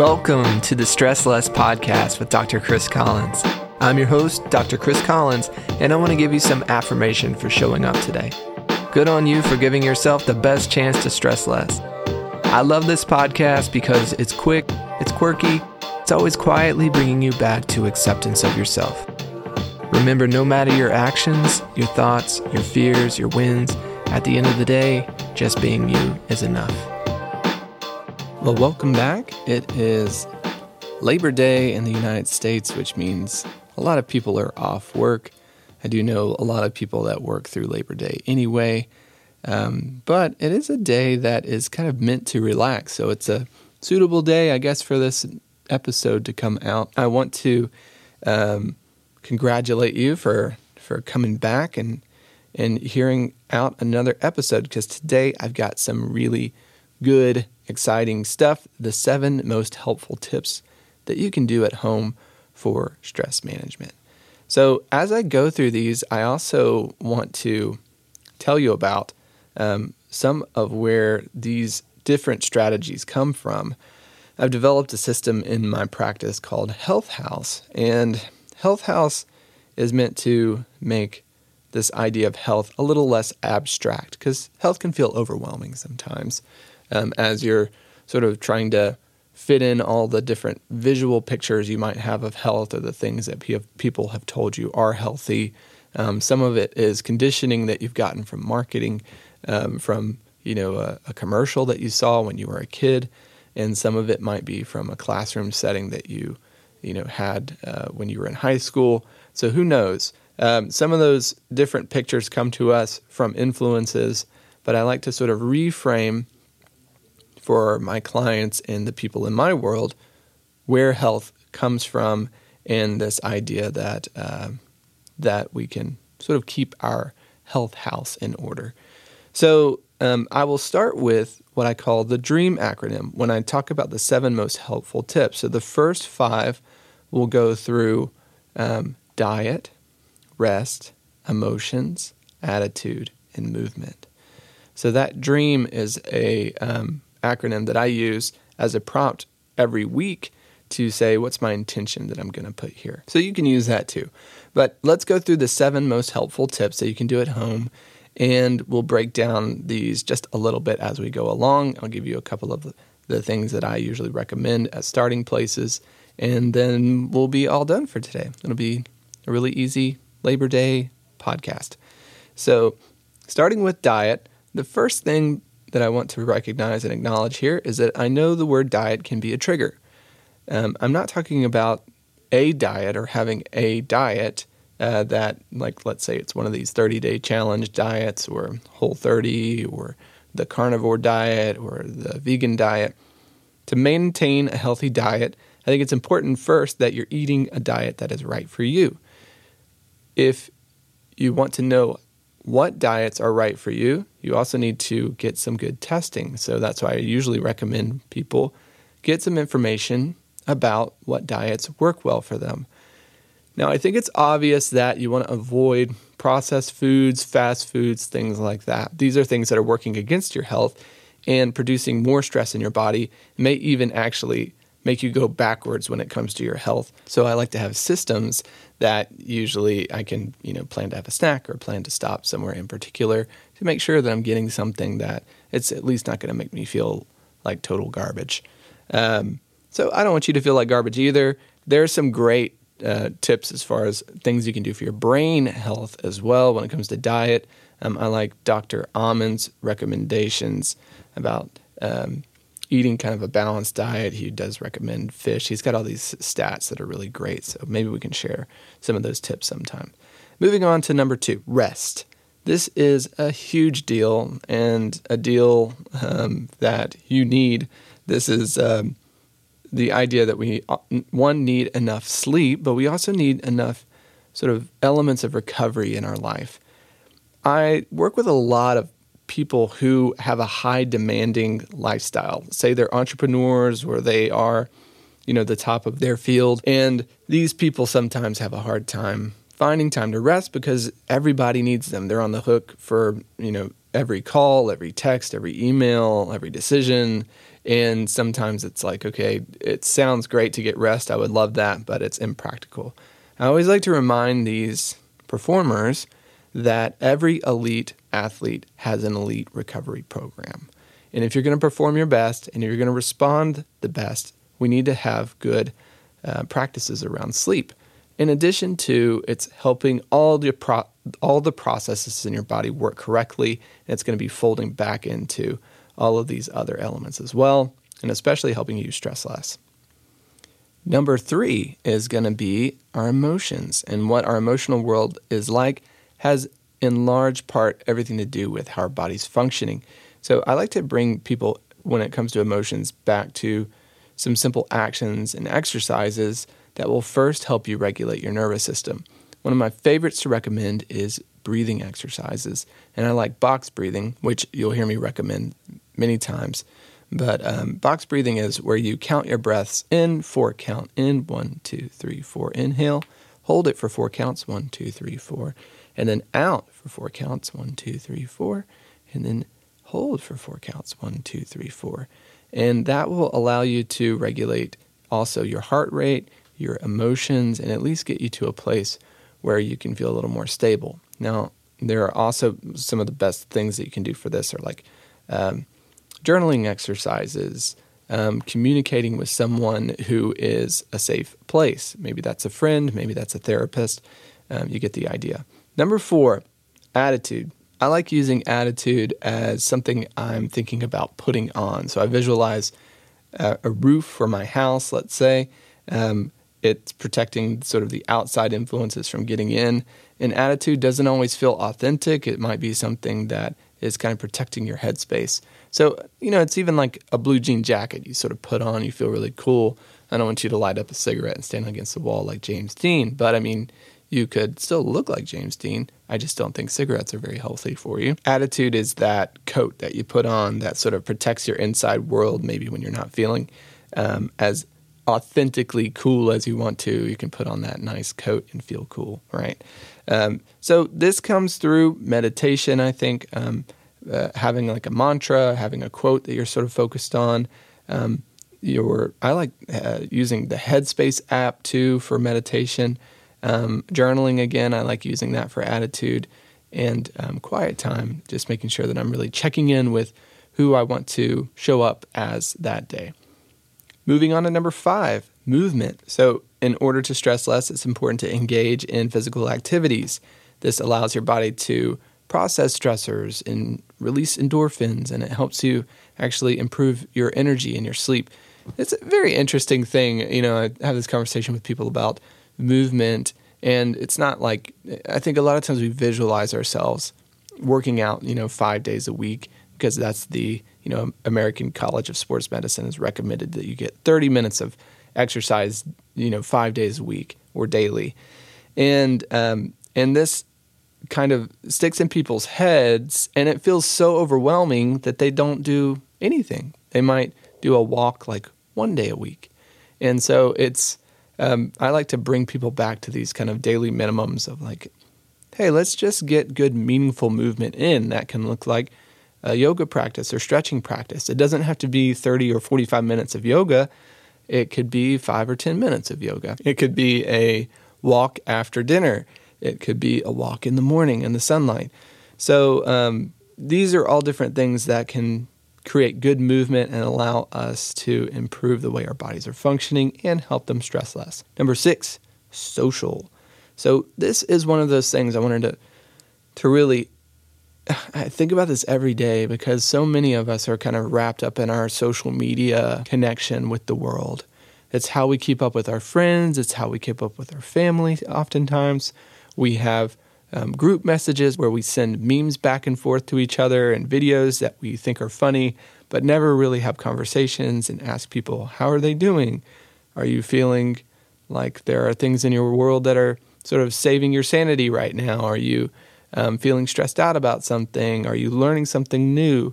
Welcome to the Stress Less podcast with Dr. Chris Collins. I'm your host, Dr. Chris Collins, and I want to give you some affirmation for showing up today. Good on you for giving yourself the best chance to stress less. I love this podcast because it's quick, it's quirky, it's always quietly bringing you back to acceptance of yourself. Remember, no matter your actions, your thoughts, your fears, your wins, at the end of the day, just being you is enough. Well, welcome back. It is Labor Day in the United States, which means a lot of people are off work. I do know a lot of people that work through Labor Day anyway, um, but it is a day that is kind of meant to relax. So it's a suitable day, I guess, for this episode to come out. I want to um, congratulate you for for coming back and and hearing out another episode because today I've got some really good exciting stuff the seven most helpful tips that you can do at home for stress management. So, as I go through these, I also want to tell you about um, some of where these different strategies come from. I've developed a system in my practice called Health House, and Health House is meant to make this idea of health a little less abstract because health can feel overwhelming sometimes um, as you're sort of trying to fit in all the different visual pictures you might have of health or the things that people have told you are healthy. Um, some of it is conditioning that you've gotten from marketing, um, from you know a, a, commercial that you saw when you were a kid, and some of it might be from a classroom setting that you you know had uh, when you were in high school. So who knows? Um, some of those different pictures come to us from influences, but I like to sort of reframe for my clients and the people in my world where health comes from and this idea that uh, that we can sort of keep our health house in order. So um, I will start with what I call the DREAM acronym when I talk about the seven most helpful tips. So the first five will go through um, diet, rest, emotions, attitude, and movement. So that DREAM is a um, acronym that I use as a prompt every week to say what's my intention that I'm going to put here. So you can use that too. But let's go through the seven most helpful tips that you can do at home and we'll break down these just a little bit as we go along. I'll give you a couple of the things that I usually recommend as starting places and then we'll be all done for today. It'll be a really easy Labor Day podcast. So, starting with diet, the first thing that I want to recognize and acknowledge here is that I know the word diet can be a trigger. Um, I'm not talking about a diet or having a diet uh, that, like, let's say it's one of these 30 day challenge diets or Whole 30 or the carnivore diet or the vegan diet. To maintain a healthy diet, I think it's important first that you're eating a diet that is right for you. If you want to know what diets are right for you, you also need to get some good testing. So that's why I usually recommend people get some information about what diets work well for them. Now, I think it's obvious that you want to avoid processed foods, fast foods, things like that. These are things that are working against your health and producing more stress in your body, may even actually make you go backwards when it comes to your health. So I like to have systems that usually I can, you know, plan to have a snack or plan to stop somewhere in particular to make sure that I'm getting something that it's at least not going to make me feel like total garbage. Um, so I don't want you to feel like garbage either. There are some great uh, tips as far as things you can do for your brain health as well when it comes to diet. Um, I like Dr. Amen's recommendations about um, eating kind of a balanced diet. He does recommend fish. He's got all these stats that are really great. So maybe we can share some of those tips sometime. Moving on to number two rest. This is a huge deal and a deal um, that you need. This is um, the idea that we, uh, one, need enough sleep, but we also need enough sort of elements of recovery in our life. I work with a lot of people who have a high demanding lifestyle. Say they're entrepreneurs or they are, you know, the top of their field. And these people sometimes have a hard time finding time to rest because everybody needs them. They're on the hook for, you know, every call, every text, every email, every decision. And sometimes it's like, okay, it sounds great to get rest. I would love that, but it's impractical. I always like to remind these performers that every elite athlete has an elite recovery program. And if you're going to perform your best and you're going to respond the best, we need to have good uh, practices around sleep. In addition to it's helping all the pro- all the processes in your body work correctly, and it's going to be folding back into all of these other elements as well, and especially helping you stress less. Number three is going to be our emotions, and what our emotional world is like has in large part everything to do with how our body's functioning. So I like to bring people, when it comes to emotions, back to some simple actions and exercises that will first help you regulate your nervous system. One of my favorites to recommend is breathing exercises. And I like box breathing, which you'll hear me recommend many times. But um, box breathing is where you count your breaths in, four count in, one, two, three, four, inhale, hold it for four counts, one, two, three, four, and then out for four counts, one, two, three, four, and then hold for four counts, one, two, three, four. And that will allow you to regulate also your heart rate, your emotions, and at least get you to a place where you can feel a little more stable. Now, there are also some of the best things that you can do for this are like um, journaling exercises, um, communicating with someone who is a safe place. Maybe that's a friend, maybe that's a therapist. Um, you get the idea. Number four, attitude. I like using attitude as something I'm thinking about putting on. So I visualize a roof for my house, let's say. Um, it's protecting sort of the outside influences from getting in. An attitude doesn't always feel authentic. It might be something that is kind of protecting your headspace. So, you know, it's even like a blue jean jacket you sort of put on, you feel really cool. I don't want you to light up a cigarette and stand against the wall like James Dean, but I mean, you could still look like James Dean. I just don't think cigarettes are very healthy for you. Attitude is that coat that you put on that sort of protects your inside world, maybe when you're not feeling um, as authentically cool as you want to. You can put on that nice coat and feel cool, right? Um, so this comes through meditation, I think. Um, uh, having like a mantra, having a quote that you're sort of focused on. Um, your I like uh, using the Headspace app too for meditation. Um, journaling again, I like using that for attitude and um, quiet time, just making sure that I'm really checking in with who I want to show up as that day. Moving on to number five, movement. So, in order to stress less, it's important to engage in physical activities. This allows your body to process stressors and release endorphins, and it helps you actually improve your energy and your sleep. It's a very interesting thing. You know, I have this conversation with people about movement. And it's not like, I think a lot of times we visualize ourselves working out, you know, five days a week because that's the, you know, American College of Sports Medicine has recommended that you get 30 minutes of exercise, you know, five days a week or daily. And, um, and this kind of sticks in people's heads and it feels so overwhelming that they don't do anything. They might do a walk like one day a week. And so it's, um, I like to bring people back to these kind of daily minimums of like, hey, let's just get good, meaningful movement in. That can look like a yoga practice or stretching practice. It doesn't have to be 30 or 45 minutes of yoga. It could be five or 10 minutes of yoga. It could be a walk after dinner. It could be a walk in the morning in the sunlight. So um, these are all different things that can create good movement and allow us to improve the way our bodies are functioning and help them stress less. Number six, social. So this is one of those things I wanted to to really I think about this every day because so many of us are kind of wrapped up in our social media connection with the world. It's how we keep up with our friends, it's how we keep up with our family oftentimes. We have um, group messages where we send memes back and forth to each other and videos that we think are funny, but never really have conversations and ask people, how are they doing? Are you feeling like there are things in your world that are sort of saving your sanity right now? Are you um, feeling stressed out about something? Are you learning something new?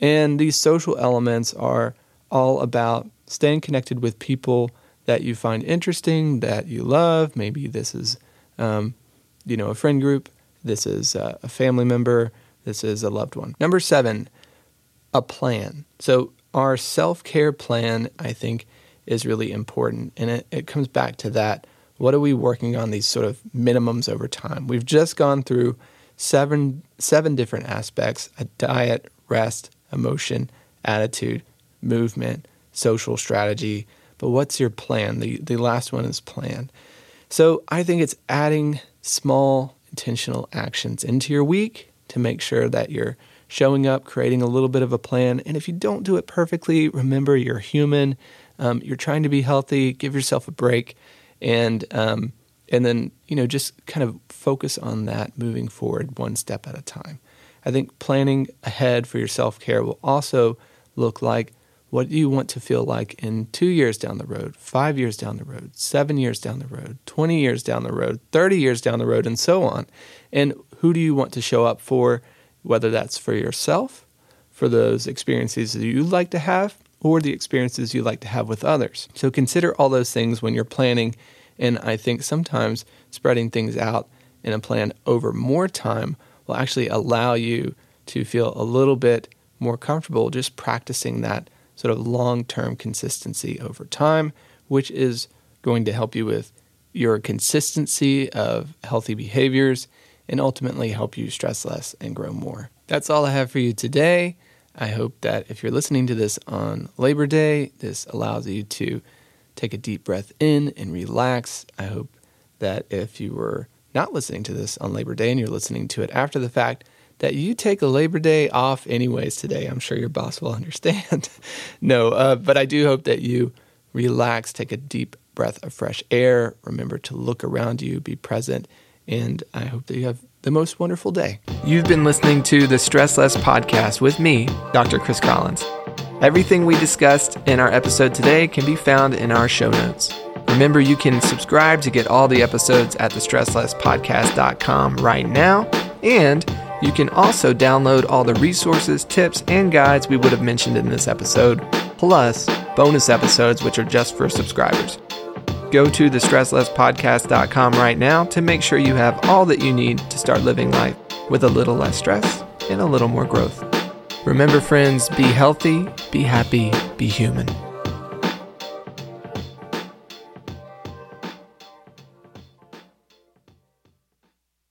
And these social elements are all about staying connected with people that you find interesting, that you love. Maybe this is um, you know, a friend group. This is a family member. This is a loved one. Number seven, a plan. So our self care plan, I think, is really important. And it, it comes back to that. What are we working on these sort of minimums over time? We've just gone through seven seven different aspects a diet, rest, emotion, attitude, movement, social strategy. But what's your plan? The the last one is plan. So I think it's adding small intentional actions into your week to make sure that you're showing up, creating a little bit of a plan. And if you don't do it perfectly, remember you're human. Um, you're trying to be healthy. Give yourself a break, and um, and then you know just kind of focus on that moving forward one step at a time. I think planning ahead for your self care will also look like what do you want to feel like in two years down the road, five years down the road, seven years down the road, 20 years down the road, 30 years down the road, and so on. And who do you want to show up for, whether that's for yourself, for those experiences that you'd like to have, or the experiences you like to have with others. So consider all those things when you're planning. And I think sometimes spreading things out in a plan over more time will actually allow you to feel a little bit more comfortable just practicing that sort of long term consistency over time, which is going to help you with your consistency of healthy behaviors and ultimately help you stress less and grow more. That's all I have for you today. I hope that if you're listening to this on Labor Day, this allows you to take a deep breath in and relax. I hope that if you were not listening to this on Labor Day and you're listening to it after the fact, that you take a Labor Day off anyways today. I'm sure your boss will understand. no, uh, but I do hope that you relax, take a deep breath of fresh air. Remember to look around you, be present, and I hope that you have the most wonderful day. You've been listening to the Stress Less podcast with me, Dr. Chris Collins. Everything we discussed in our episode today can be found in our show notes. Remember, you can subscribe to get all the episodes at thestresslesspodcast.com right now, and you can also download all the resources, tips, and guides we would have mentioned in this episode, plus bonus episodes which are just for subscribers. Go to thestresslesspodcast.com right now to make sure you have all that you need to start living life with a little less stress and a little more growth. Remember, friends, be healthy, be happy, be human.